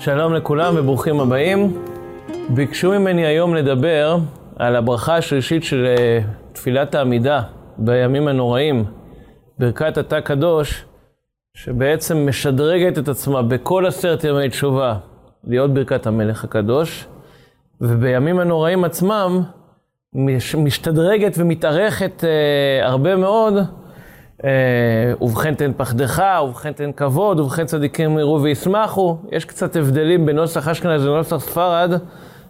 שלום לכולם וברוכים הבאים. ביקשו ממני היום לדבר על הברכה השלישית של אה, תפילת העמידה בימים הנוראים, ברכת התא קדוש, שבעצם משדרגת את עצמה בכל עשרת ימי תשובה להיות ברכת המלך הקדוש, ובימים הנוראים עצמם משתדרגת ומתארכת אה, הרבה מאוד ובכן תן פחדך, ובכן תן כבוד, ובכן צדיקים יראו וישמחו. יש קצת הבדלים בנוסח אשכנז לנוסח ספרד,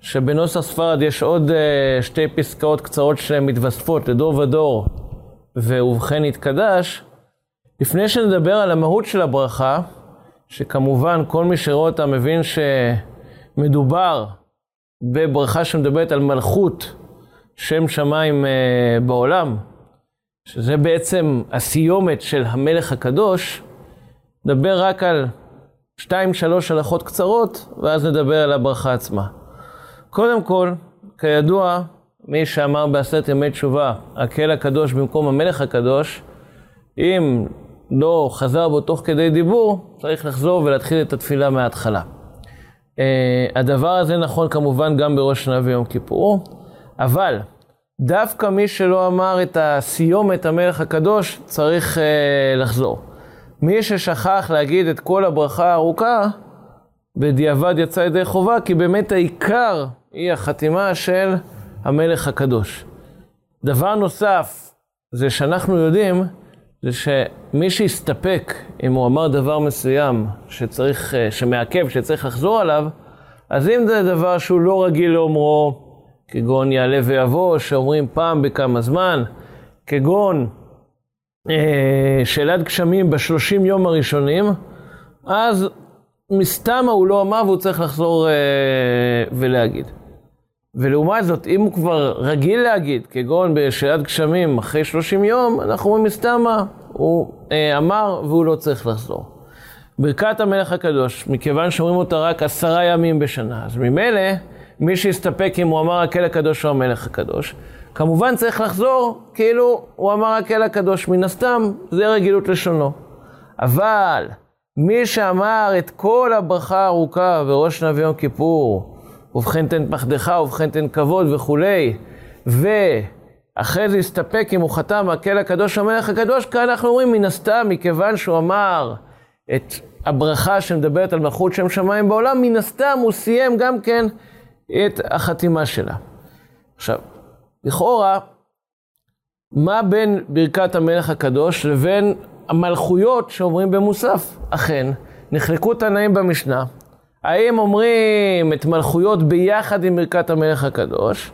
שבנוסח ספרד יש עוד אה, שתי פסקאות קצרות שהן מתווספות לדור ודור, ובכן יתקדש. לפני שנדבר על המהות של הברכה, שכמובן כל מי שרואה אותה מבין שמדובר בברכה שמדברת על מלכות שם שמיים אה, בעולם, שזה בעצם הסיומת של המלך הקדוש, נדבר רק על שתיים, שלוש הלכות קצרות, ואז נדבר על הברכה עצמה. קודם כל, כידוע, מי שאמר בעשרת ימי תשובה, הקהל הקדוש במקום המלך הקדוש, אם לא חזר בו תוך כדי דיבור, צריך לחזור ולהתחיל את התפילה מההתחלה. Uh, הדבר הזה נכון כמובן גם בראש שנה ויום כיפור, אבל דווקא מי שלא אמר את הסיומת המלך הקדוש צריך uh, לחזור. מי ששכח להגיד את כל הברכה הארוכה, בדיעבד יצא ידי חובה, כי באמת העיקר היא החתימה של המלך הקדוש. דבר נוסף, זה שאנחנו יודעים, זה שמי שיסתפק, אם הוא אמר דבר מסוים שצריך, אה, שמעכב, שצריך לחזור עליו, אז אם זה דבר שהוא לא רגיל לאומרו, כגון יעלה ויבוא, שאומרים פעם בכמה זמן, כגון אה, שאלת גשמים בשלושים יום הראשונים, אז מסתמה הוא לא אמר והוא צריך לחזור אה, ולהגיד. ולעומת זאת, אם הוא כבר רגיל להגיד, כגון בשאלת גשמים אחרי 30 יום, אנחנו אומרים מסתמה, הוא אה, אמר והוא לא צריך לחזור. ברכת המלך הקדוש, מכיוון שאומרים אותה רק עשרה ימים בשנה, אז ממילא מי שיסתפק אם הוא אמר הקהל הקדוש או המלך הקדוש. כמובן צריך לחזור כאילו הוא אמר הקהל הקדוש, מן הסתם זה רגילות לשונו. אבל מי שאמר את כל הברכה הארוכה בראש שנה ויום כיפור, ובכן תן פחדך, ובכן תן כבוד וכולי, ואחרי זה הסתפק אם הוא חתם הקהל הקדוש או המלך הקדוש, כאן אנחנו אומרים מן הסתם, מכיוון שהוא אמר את הברכה שמדברת על מלכות שם שמיים בעולם, מן הסתם הוא סיים גם כן את החתימה שלה. עכשיו, לכאורה, מה בין ברכת המלך הקדוש לבין המלכויות שאומרים במוסף? אכן, נחלקו תנאים במשנה. האם אומרים את מלכויות ביחד עם ברכת המלך הקדוש,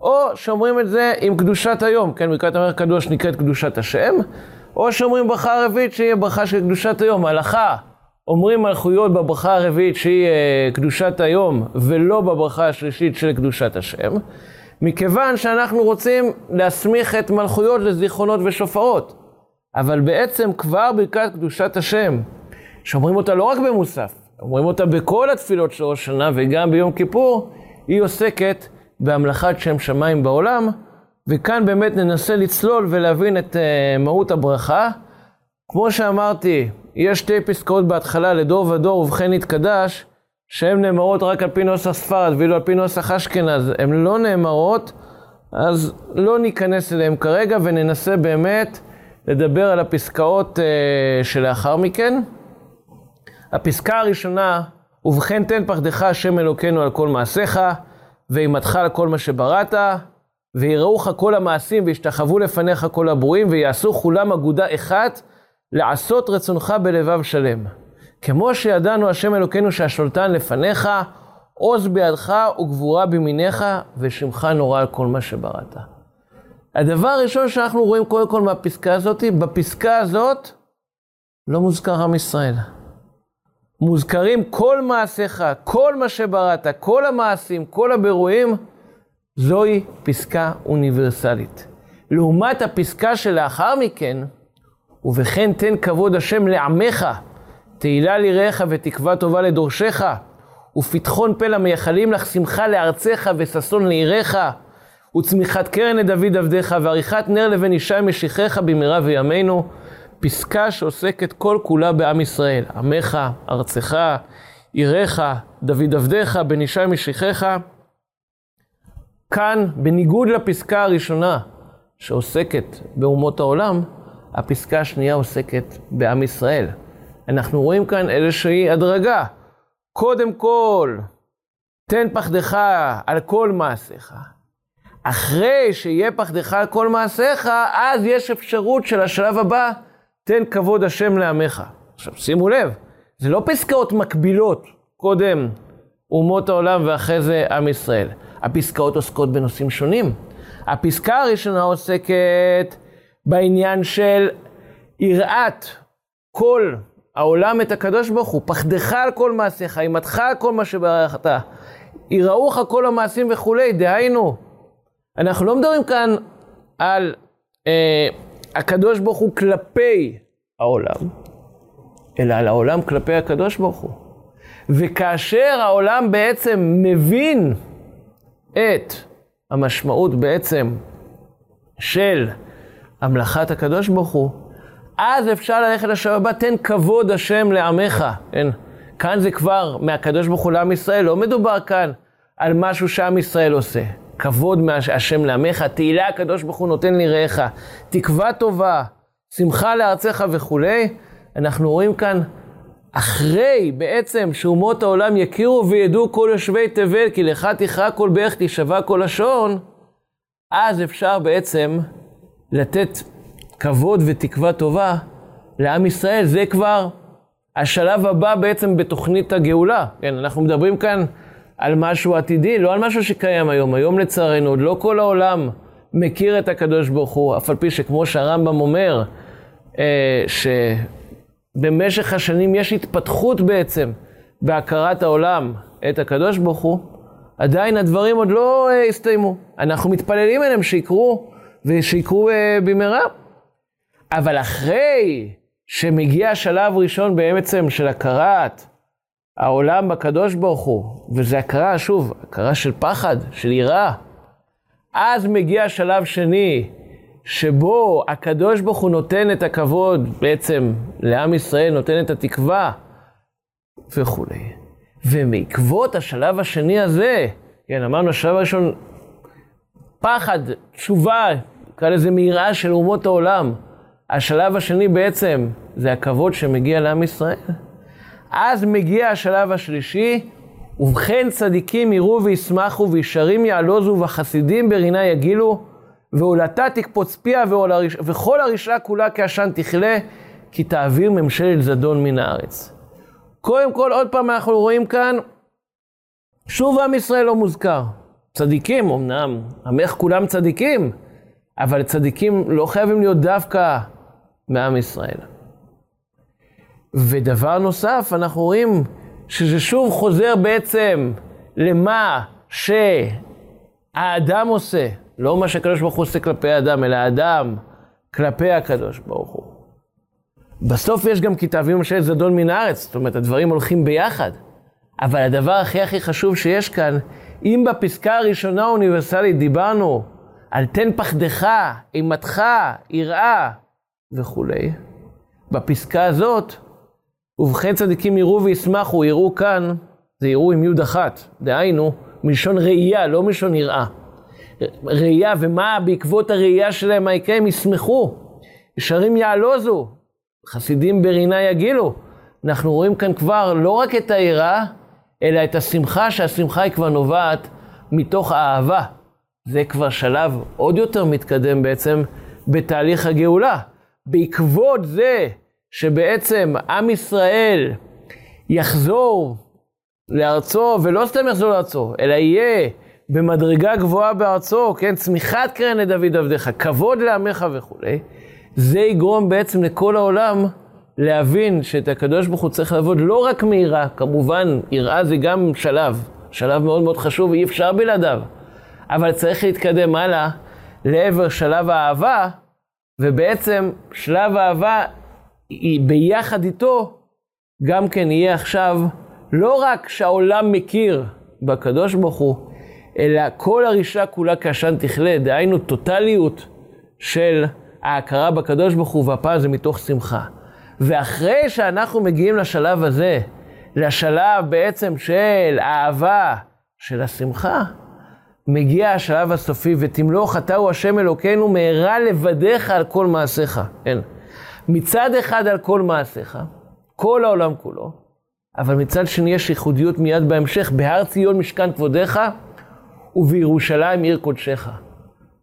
או שאומרים את זה עם קדושת היום, כן, ברכת המלך הקדוש נקראת קדושת השם, או שאומרים ברכה רביעית שהיא ברכה של קדושת היום. הלכה אומרים מלכויות בברכה הרביעית שהיא uh, קדושת היום, ולא בברכה השלישית של קדושת השם, מכיוון שאנחנו רוצים להסמיך את מלכויות לזיכרונות ושופרות. אבל בעצם כבר ברכת קדושת השם, שאומרים אותה לא רק במוסף, אומרים אותה בכל התפילות של ראש השנה וגם ביום כיפור, היא עוסקת בהמלכת שם שמיים בעולם, וכאן באמת ננסה לצלול ולהבין את uh, מהות הברכה. כמו שאמרתי, יש שתי פסקאות בהתחלה, לדור ודור ובכן יתקדש, שהן נאמרות רק על פי נוסח ספרד, ואילו על פי נוסח אשכנז הן לא נאמרות, אז לא ניכנס אליהן כרגע וננסה באמת לדבר על הפסקאות uh, שלאחר מכן. הפסקה הראשונה, ובכן תן פחדך השם אלוקינו על כל מעשיך, ואימתך על כל מה שבראת, ויראוך כל המעשים וישתחוו לפניך כל הברואים, ויעשו כולם אגודה אחת. לעשות רצונך בלבב שלם. כמו שידענו השם אלוקינו שהשולטן לפניך, עוז בידך וגבורה בימיניך, ושמך נורא על כל מה שבראת. הדבר הראשון שאנחנו רואים קודם כל מהפסקה הזאת, בפסקה הזאת לא מוזכר עם ישראל. מוזכרים כל מעשיך, כל מה שבראת, כל המעשים, כל הבירואים, זוהי פסקה אוניברסלית. לעומת הפסקה שלאחר מכן, ובכן תן כבוד השם לעמך, תהילה ליראיך ותקווה טובה לדורשך, ופתחון פה למייחלים לך שמחה לארצך וששון לעיריך, וצמיחת קרן לדוד עבדיך, ועריכת נר לבן ישי משיחך במהרה בימינו. פסקה שעוסקת כל כולה בעם ישראל, עמך, ארצך, יראך, דוד עבדיך, בן ישי משיחך. כאן, בניגוד לפסקה הראשונה שעוסקת באומות העולם, הפסקה השנייה עוסקת בעם ישראל. אנחנו רואים כאן איזושהי הדרגה. קודם כל, תן פחדך על כל מעשיך. אחרי שיהיה פחדך על כל מעשיך, אז יש אפשרות של השלב הבא, תן כבוד השם לעמך. עכשיו, שימו לב, זה לא פסקאות מקבילות, קודם אומות העולם ואחרי זה עם ישראל. הפסקאות עוסקות בנושאים שונים. הפסקה הראשונה עוסקת בעניין של יראת כל העולם את הקדוש ברוך הוא, פחדך על כל מעשיך, אימתך על כל מה שברכת, יראוך כל המעשים וכולי, דהיינו, אנחנו לא מדברים כאן על אה, הקדוש ברוך הוא כלפי העולם, אלא על העולם כלפי הקדוש ברוך הוא. וכאשר העולם בעצם מבין את המשמעות בעצם של המלאכת הקדוש ברוך הוא, אז אפשר ללכת הבא, תן כבוד השם לעמך, כן? כאן זה כבר מהקדוש ברוך הוא לעם ישראל, לא מדובר כאן על משהו שעם ישראל עושה. כבוד מהשם לעמך, תהילה הקדוש ברוך הוא נותן לרעך, תקווה טובה, שמחה לארצך וכולי. אנחנו רואים כאן, אחרי בעצם שאומות העולם יכירו וידעו כל יושבי תבל, כי לך תכרע כל ברך תשבע כל לשון, אז אפשר בעצם לתת כבוד ותקווה טובה לעם ישראל. זה כבר השלב הבא בעצם בתוכנית הגאולה. כן, אנחנו מדברים כאן על משהו עתידי, לא על משהו שקיים היום. היום לצערנו, עוד לא כל העולם מכיר את הקדוש ברוך הוא, אף על פי שכמו שהרמב"ם אומר, אה, שבמשך השנים יש התפתחות בעצם בהכרת העולם את הקדוש ברוך הוא, עדיין הדברים עוד לא אה, הסתיימו. אנחנו מתפללים אליהם שיקרו, ושיקרו אה, במהרה. אבל אחרי שמגיע השלב ראשון בעצם של הכרת העולם בקדוש ברוך הוא, וזה הכרה, שוב, הכרה של פחד, של יראה. אז מגיע שלב שני, שבו הקדוש ברוך הוא נותן את הכבוד בעצם לעם ישראל, נותן את התקווה וכולי. ומעקבות השלב השני הזה, כן, אמרנו, השלב הראשון, פחד, תשובה, נקרא לזה מיראה של אומות העולם. השלב השני בעצם זה הכבוד שמגיע לעם ישראל. אז מגיע השלב השלישי, ובכן צדיקים יראו וישמחו וישרים יעלוזו וחסידים ברינה יגילו, ועולתה תקפוץ פיה וכל הרשעה כולה כעשן תכלה, כי תעביר ממשלת זדון מן הארץ. קודם כל, עוד פעם אנחנו רואים כאן, שוב עם ישראל לא מוזכר. צדיקים, אמנם, עמך כולם צדיקים, אבל צדיקים לא חייבים להיות דווקא מעם ישראל. ודבר נוסף, אנחנו רואים שזה שוב חוזר בעצם למה שהאדם עושה, לא מה שהקדוש ברוך הוא עושה כלפי האדם, אלא האדם כלפי הקדוש ברוך הוא. בסוף יש גם כי תאווים ממשלת זדון מן הארץ, זאת אומרת, הדברים הולכים ביחד. אבל הדבר הכי הכי חשוב שיש כאן, אם בפסקה הראשונה האוניברסלית דיברנו על תן פחדך, אימתך, יראה וכולי, בפסקה הזאת, ובכן צדיקים יראו וישמחו, יראו כאן, זה יראו עם יוד אחת, דהיינו, מלשון ראייה, לא מלשון יראה. ראייה, ומה בעקבות הראייה שלהם, מה יקרה? הם ישמחו. ישרים יעלוזו, חסידים ברינה יגילו. אנחנו רואים כאן כבר לא רק את היראה, אלא את השמחה, שהשמחה היא כבר נובעת מתוך האהבה. זה כבר שלב עוד יותר מתקדם בעצם בתהליך הגאולה. בעקבות זה שבעצם עם ישראל יחזור לארצו, ולא סתם יחזור לארצו, אלא יהיה במדרגה גבוהה בארצו, כן, צמיחת קרן לדוד עבדיך, כבוד לעמך וכולי, זה יגרום בעצם לכל העולם להבין שאת הקדוש ברוך הוא צריך לעבוד לא רק מיראה, כמובן, יראה זה גם שלב, שלב מאוד מאוד חשוב, אי אפשר בלעדיו, אבל צריך להתקדם הלאה לעבר שלב האהבה, ובעצם שלב האהבה ביחד איתו גם כן יהיה עכשיו לא רק שהעולם מכיר בקדוש ברוך הוא, אלא כל הרישה כולה כעשן תכלה, דהיינו טוטליות של ההכרה בקדוש ברוך הוא, והפעם זה מתוך שמחה. ואחרי שאנחנו מגיעים לשלב הזה, לשלב בעצם של אהבה, של השמחה, מגיע השלב הסופי, ותמלוך אתה הוא השם אלוקינו מהרה לבדיך על כל מעשיך. כן. מצד אחד על כל מעשיך, כל העולם כולו, אבל מצד שני יש ייחודיות מיד בהמשך, בהר ציון משכן כבודיך ובירושלים עיר קודשך.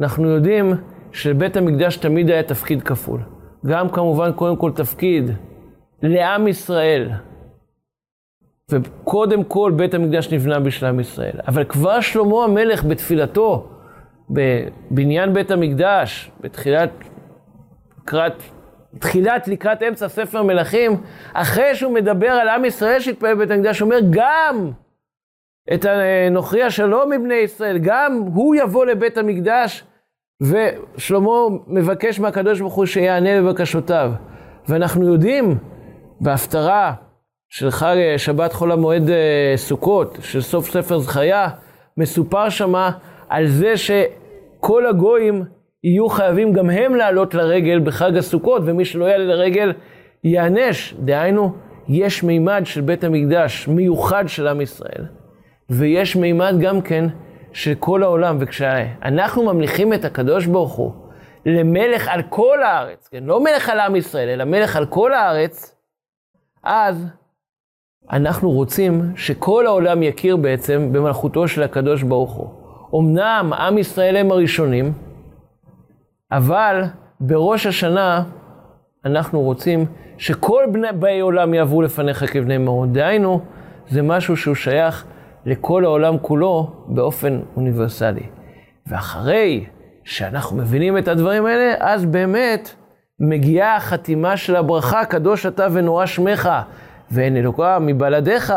אנחנו יודעים שלבית המקדש תמיד היה תפקיד כפול. גם כמובן, קודם כל תפקיד לעם ישראל. וקודם כל בית המקדש נבנה בשביל עם ישראל. אבל כבר שלמה המלך בתפילתו, בבניין בית המקדש, בתחילת, לקראת, תחילת לקראת אמצע ספר מלכים, אחרי שהוא מדבר על עם ישראל שהתפלל בבית המקדש, הוא אומר גם את הנוכרי השלום מבני ישראל, גם הוא יבוא לבית המקדש, ושלמה מבקש מהקדוש ברוך הוא שיענה לבקשותיו. ואנחנו יודעים בהפטרה של חג שבת חול המועד אה, סוכות, של סוף ספר זכריה, מסופר שמה על זה שכל הגויים יהיו חייבים גם הם לעלות לרגל בחג הסוכות, ומי שלא יעלה לרגל ייענש. דהיינו, יש מימד של בית המקדש מיוחד של עם ישראל, ויש מימד גם כן של כל העולם. וכשאנחנו ממליכים את הקדוש ברוך הוא למלך על כל הארץ, כן, לא מלך על עם ישראל, אלא מלך על כל הארץ, אז אנחנו רוצים שכל העולם יכיר בעצם במלכותו של הקדוש ברוך הוא. אמנם עם ישראל הם הראשונים, אבל בראש השנה אנחנו רוצים שכל בני באי עולם יעברו לפניך כבני מרון. דהיינו, זה משהו שהוא שייך לכל העולם כולו באופן אוניברסלי. ואחרי שאנחנו מבינים את הדברים האלה, אז באמת מגיעה החתימה של הברכה, קדוש אתה ונורא שמך. ואין אלוקה מבלעדיך.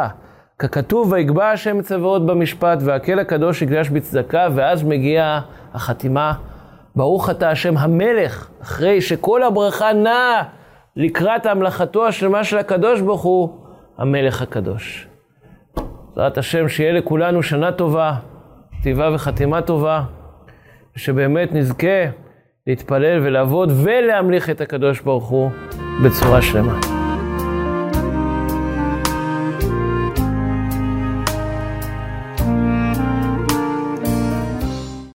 ככתוב, ויגבע השם צבאות במשפט, והקל הקדוש יקדש בצדקה, ואז מגיעה החתימה, ברוך אתה השם המלך, אחרי שכל הברכה נעה לקראת המלאכתו השלמה של הקדוש ברוך הוא, המלך הקדוש. בעזרת השם, שיהיה לכולנו שנה טובה, כתיבה וחתימה טובה, ושבאמת נזכה להתפלל ולעבוד ולהמליך את הקדוש ברוך הוא בצורה שלמה.